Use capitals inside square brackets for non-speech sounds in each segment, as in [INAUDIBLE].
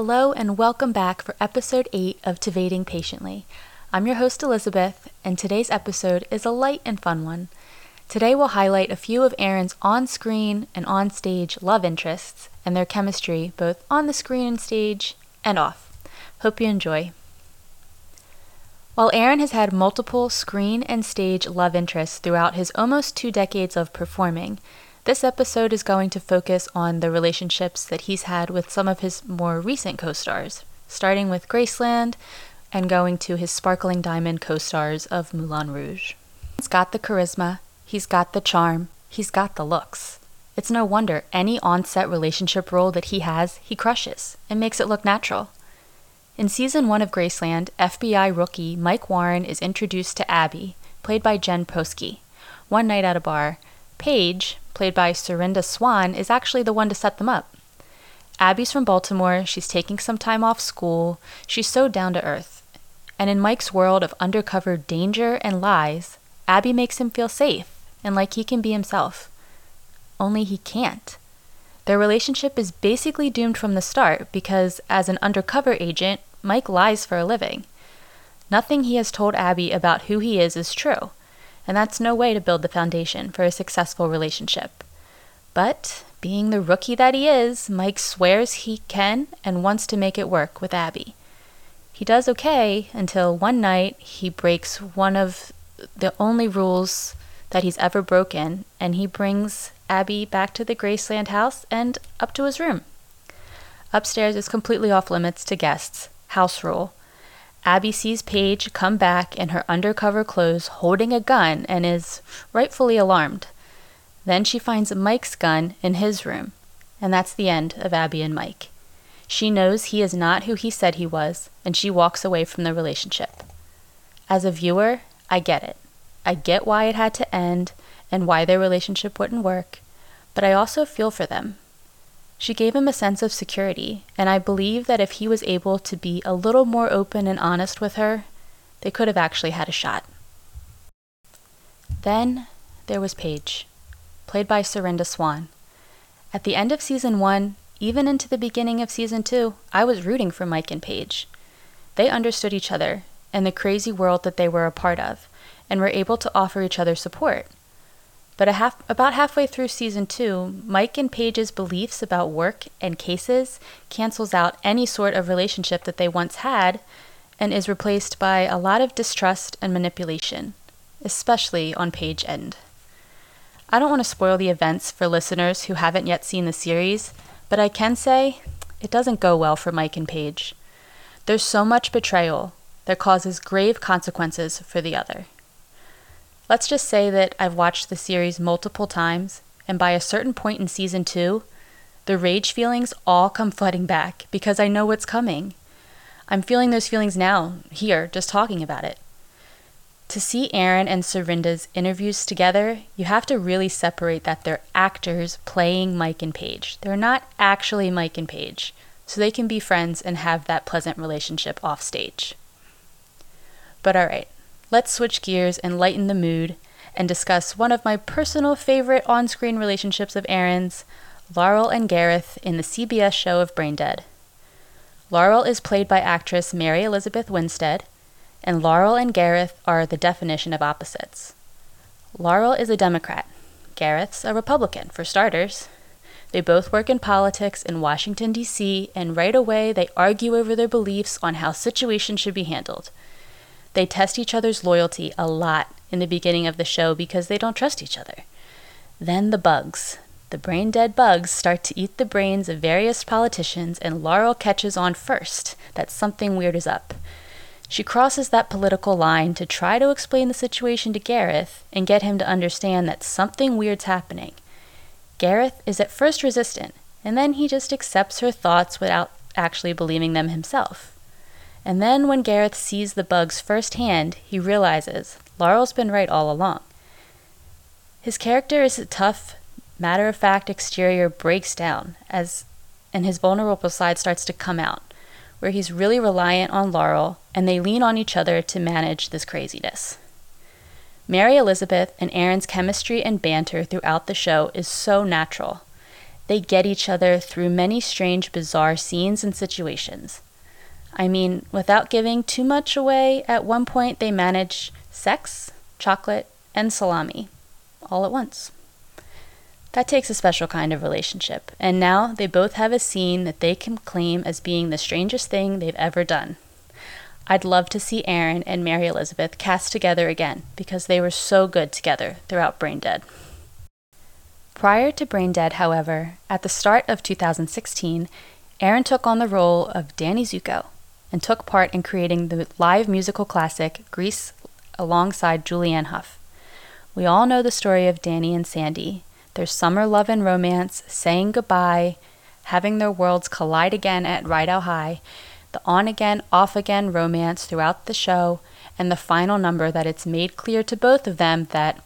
Hello, and welcome back for episode 8 of Tveiting Patiently. I'm your host, Elizabeth, and today's episode is a light and fun one. Today, we'll highlight a few of Aaron's on screen and on stage love interests and their chemistry, both on the screen and stage and off. Hope you enjoy. While Aaron has had multiple screen and stage love interests throughout his almost two decades of performing, this episode is going to focus on the relationships that he's had with some of his more recent co stars, starting with Graceland and going to his sparkling diamond co stars of Moulin Rouge. He's got the charisma, he's got the charm, he's got the looks. It's no wonder any on set relationship role that he has, he crushes and makes it look natural. In season one of Graceland, FBI rookie Mike Warren is introduced to Abby, played by Jenn Proske. One night at a bar, Paige, played by Serinda Swan, is actually the one to set them up. Abby's from Baltimore, she's taking some time off school, she's so down to earth. And in Mike's world of undercover danger and lies, Abby makes him feel safe and like he can be himself. Only he can't. Their relationship is basically doomed from the start because, as an undercover agent, Mike lies for a living. Nothing he has told Abby about who he is is true and that's no way to build the foundation for a successful relationship. But, being the rookie that he is, Mike swears he can and wants to make it work with Abby. He does okay until one night he breaks one of the only rules that he's ever broken, and he brings Abby back to the Graceland house and up to his room. Upstairs is completely off limits to guests, house rule, Abby sees Paige come back in her undercover clothes holding a gun and is rightfully alarmed. Then she finds Mike's gun in his room, and that's the end of Abby and Mike. She knows he is not who he said he was, and she walks away from the relationship. As a viewer, I get it. I get why it had to end and why their relationship wouldn't work, but I also feel for them she gave him a sense of security, and I believe that if he was able to be a little more open and honest with her, they could have actually had a shot. Then there was Paige, played by Serinda Swan. At the end of season one, even into the beginning of season two, I was rooting for Mike and Paige. They understood each other and the crazy world that they were a part of, and were able to offer each other support. But half, about halfway through season two, Mike and Paige's beliefs about work and cases cancels out any sort of relationship that they once had and is replaced by a lot of distrust and manipulation, especially on Paige end. I don't want to spoil the events for listeners who haven't yet seen the series, but I can say it doesn't go well for Mike and Paige. There's so much betrayal that causes grave consequences for the other. Let's just say that I've watched the series multiple times, and by a certain point in season two, the rage feelings all come flooding back because I know what's coming. I'm feeling those feelings now, here, just talking about it. To see Aaron and Serinda's interviews together, you have to really separate that they're actors playing Mike and Paige. They're not actually Mike and Paige, so they can be friends and have that pleasant relationship off stage. But alright, let's switch gears and lighten the mood and discuss one of my personal favorite on screen relationships of Aaron's, Laurel and Gareth, in the CBS show of Braindead. Laurel is played by actress Mary Elizabeth Winstead, and Laurel and Gareth are the definition of opposites. Laurel is a Democrat, Gareth's a Republican, for starters. They both work in politics in Washington, D.C., and right away they argue over their beliefs on how situations should be handled. They test each other's loyalty a lot in the beginning of the show because they don't trust each other. Then the bugs. The brain dead bugs start to eat the brains of various politicians, and Laurel catches on first that something weird is up. She crosses that political line to try to explain the situation to Gareth and get him to understand that something weird's happening. Gareth is at first resistant, and then he just accepts her thoughts without actually believing them himself. And then when Gareth sees the bugs firsthand, he realizes Laurel's been right all along. His character is a tough, matter of fact exterior breaks down as and his vulnerable side starts to come out, where he's really reliant on Laurel and they lean on each other to manage this craziness. Mary Elizabeth and Aaron's chemistry and banter throughout the show is so natural. they get each other through many strange, bizarre scenes and situations. I mean, without giving too much away, at one point they manage sex, chocolate, and salami all at once. That takes a special kind of relationship, and now they both have a scene that they can claim as being the strangest thing they've ever done. I'd love to see Aaron and Mary Elizabeth cast together again because they were so good together throughout Braindead. Prior to Braindead, however, at the start of 2016, Aaron took on the role of Danny Zuko and took part in creating the live musical classic Grease alongside Julianne Hough. We all know the story of Danny and Sandy, their summer love and romance, saying goodbye, having their worlds collide again at Rydell High, the on again, off again romance throughout the show, and the final number that it's made clear to both of them that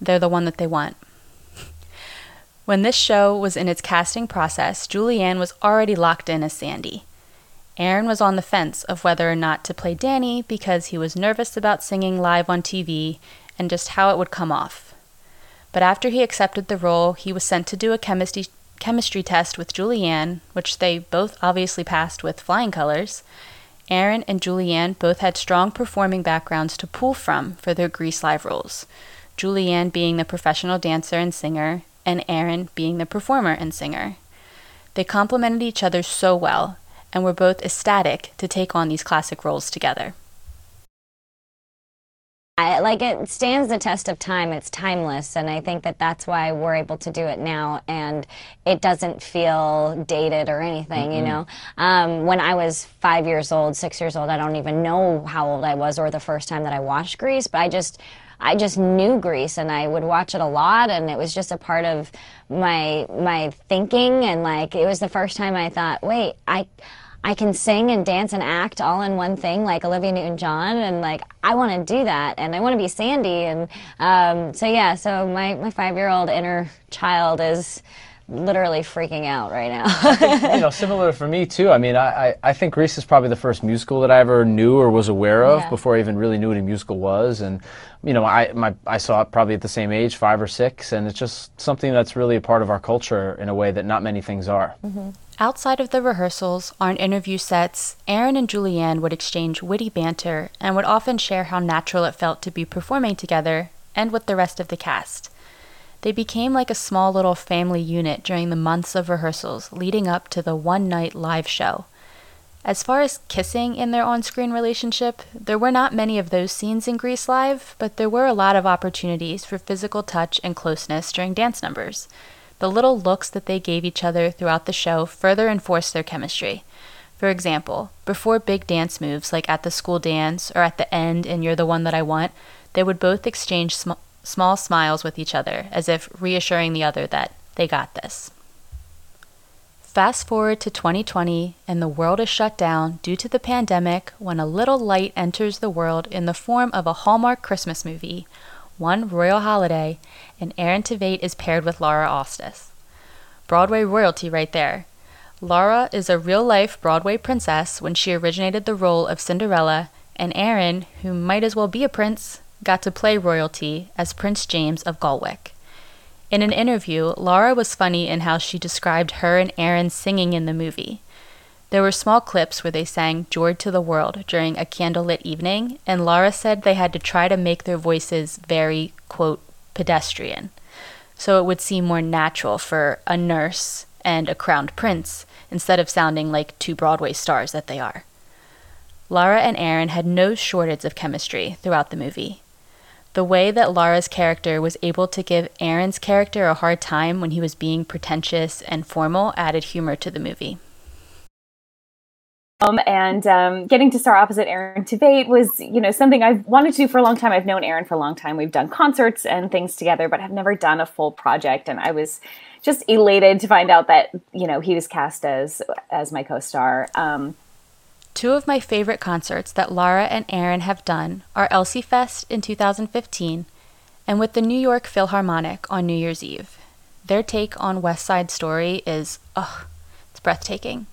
they're the one that they want. [LAUGHS] when this show was in its casting process, Julianne was already locked in as Sandy. Aaron was on the fence of whether or not to play Danny because he was nervous about singing live on TV and just how it would come off. But after he accepted the role, he was sent to do a chemistry, chemistry test with Julianne, which they both obviously passed with flying colors. Aaron and Julianne both had strong performing backgrounds to pull from for their Grease Live roles, Julianne being the professional dancer and singer, and Aaron being the performer and singer. They complemented each other so well and were both ecstatic to take on these classic roles together. I, like it stands the test of time. It's timeless, and I think that that's why we're able to do it now, and it doesn't feel dated or anything. Mm-hmm. You know, um, when I was five years old, six years old, I don't even know how old I was or the first time that I watched Grease, but I just. I just knew Grease and I would watch it a lot and it was just a part of my my thinking and like it was the first time I thought, wait, I I can sing and dance and act all in one thing, like Olivia Newton-John, and like I want to do that, and I want to be Sandy, and um, so yeah. So my my five year old inner child is literally freaking out right now. think, you know, similar for me too. I mean, I, I, I, think Grease is probably the first musical that I ever knew or was aware of yeah. before I even really knew what a musical was. And, you know, I, my, I saw it probably at the same age, five or six, and it's just something that's really a part of our culture in a way that not many things are. Mm-hmm. Outside of the rehearsals, on interview sets, Aaron and Julianne would exchange witty banter and would often share how natural it felt to be performing together and with the rest of the cast. They became like a small little family unit during the months of rehearsals leading up to the one night live show. As far as kissing in their on screen relationship, there were not many of those scenes in Grease Live, but there were a lot of opportunities for physical touch and closeness during dance numbers. The little looks that they gave each other throughout the show further enforced their chemistry. For example, before big dance moves like at the school dance or at the end in You're the One That I Want, they would both exchange sm- small smiles with each other, as if reassuring the other that they got this. Fast forward to 2020, and the world is shut down due to the pandemic when a little light enters the world in the form of a Hallmark Christmas movie, One Royal Holiday, and Aaron Tveit is paired with Laura Osnes. Broadway royalty right there. Laura is a real life Broadway princess when she originated the role of Cinderella, and Aaron, who might as well be a prince, got to play royalty as Prince James of Galwick. In an interview, Laura was funny in how she described her and Aaron singing in the movie. There were small clips where they sang Joy to the World during a candlelit evening, and Laura said they had to try to make their voices very, quote, pedestrian, so it would seem more natural for a nurse and a crowned prince instead of sounding like two Broadway stars that they are. Laura and Aaron had no shortage of chemistry throughout the movie. The way that Laura's character was able to give Aaron's character a hard time when he was being pretentious and formal added humor to the movie. Um, and um, getting to star opposite Aaron Tveit was, you know, something I've wanted to do for a long time. I've known Aaron for a long time. We've done concerts and things together, but have never done a full project. And I was just elated to find out that, you know, he was cast as as my co-star. Um, Two of my favorite concerts that Laura and Aaron have done are Elsie Fest in 2015 and with the New York Philharmonic on New Year's Eve. Their take on West Side Story is, ugh, it's breathtaking.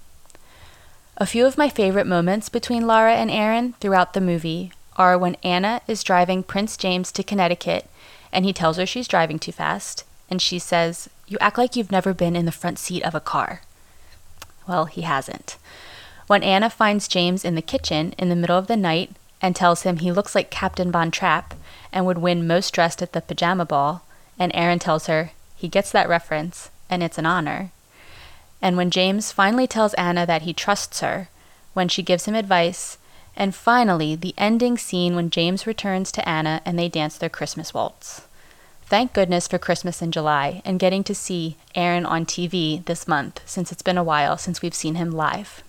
A few of my favorite moments between Laura and Aaron throughout the movie are when Anna is driving Prince James to Connecticut and he tells her she's driving too fast, and she says, You act like you've never been in the front seat of a car. Well, he hasn't. When Anna finds James in the kitchen in the middle of the night and tells him he looks like Captain Von Trapp and would win most dressed at the pajama ball, and Aaron tells her he gets that reference and it's an honor. And when James finally tells Anna that he trusts her, when she gives him advice, and finally the ending scene when James returns to Anna and they dance their Christmas waltz. Thank goodness for Christmas in July and getting to see Aaron on TV this month since it's been a while since we've seen him live.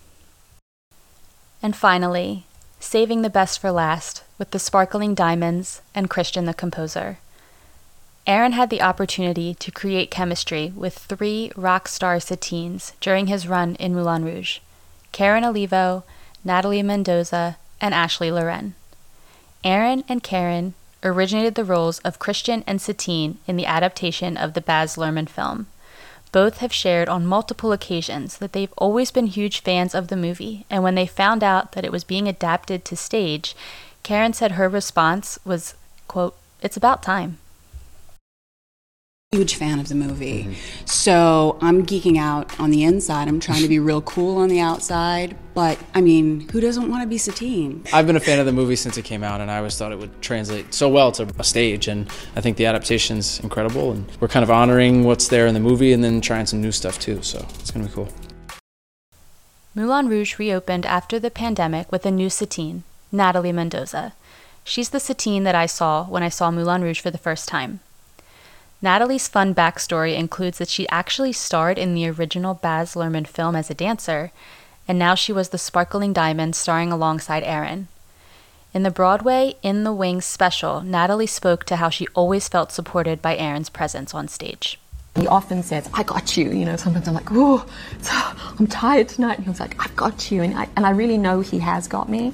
And finally, saving the best for last with the sparkling diamonds and Christian the composer. Aaron had the opportunity to create chemistry with three rock star Satines during his run in Moulin Rouge Karen Olivo, Natalie Mendoza, and Ashley Loren. Aaron and Karen originated the roles of Christian and Satine in the adaptation of the Baz Luhrmann film. Both have shared on multiple occasions that they've always been huge fans of the movie, and when they found out that it was being adapted to stage, Karen said her response was, quote, It's about time huge fan of the movie. Mm-hmm. So I'm geeking out on the inside. I'm trying to be real cool on the outside. But I mean, who doesn't want to be Satine? I've been a fan of the movie since it came out, and I always thought it would translate so well to a stage. And I think the adaptation's incredible. And we're kind of honoring what's there in the movie and then trying some new stuff too. So it's going to be cool. Moulin Rouge reopened after the pandemic with a new Satine, Natalie Mendoza. She's the Satine that I saw when I saw Moulin Rouge for the first time. Natalie's fun backstory includes that she actually starred in the original Baz Luhrmann film as a dancer, and now she was the sparkling diamond starring alongside Aaron. In the Broadway In the Wings special, Natalie spoke to how she always felt supported by Aaron's presence on stage. He often says, I got you. You know, sometimes I'm like, oh, I'm tired tonight. And he was like, I've got you. And I, and I really know he has got me.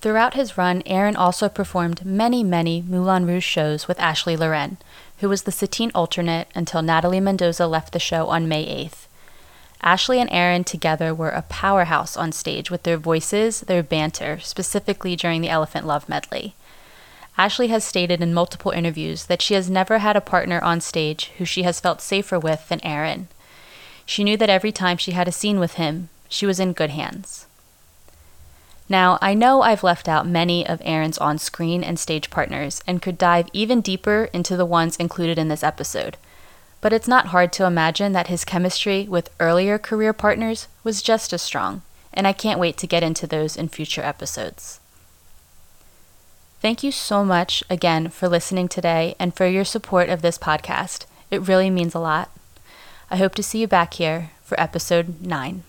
Throughout his run, Aaron also performed many, many Moulin Rouge shows with Ashley Loren, who was the Satine alternate until Natalie Mendoza left the show on May 8th. Ashley and Aaron together were a powerhouse on stage with their voices, their banter, specifically during the Elephant Love medley. Ashley has stated in multiple interviews that she has never had a partner on stage who she has felt safer with than Aaron. She knew that every time she had a scene with him, she was in good hands. Now, I know I've left out many of Aaron's on screen and stage partners and could dive even deeper into the ones included in this episode. But it's not hard to imagine that his chemistry with earlier career partners was just as strong, and I can't wait to get into those in future episodes. Thank you so much again for listening today and for your support of this podcast. It really means a lot. I hope to see you back here for episode 9.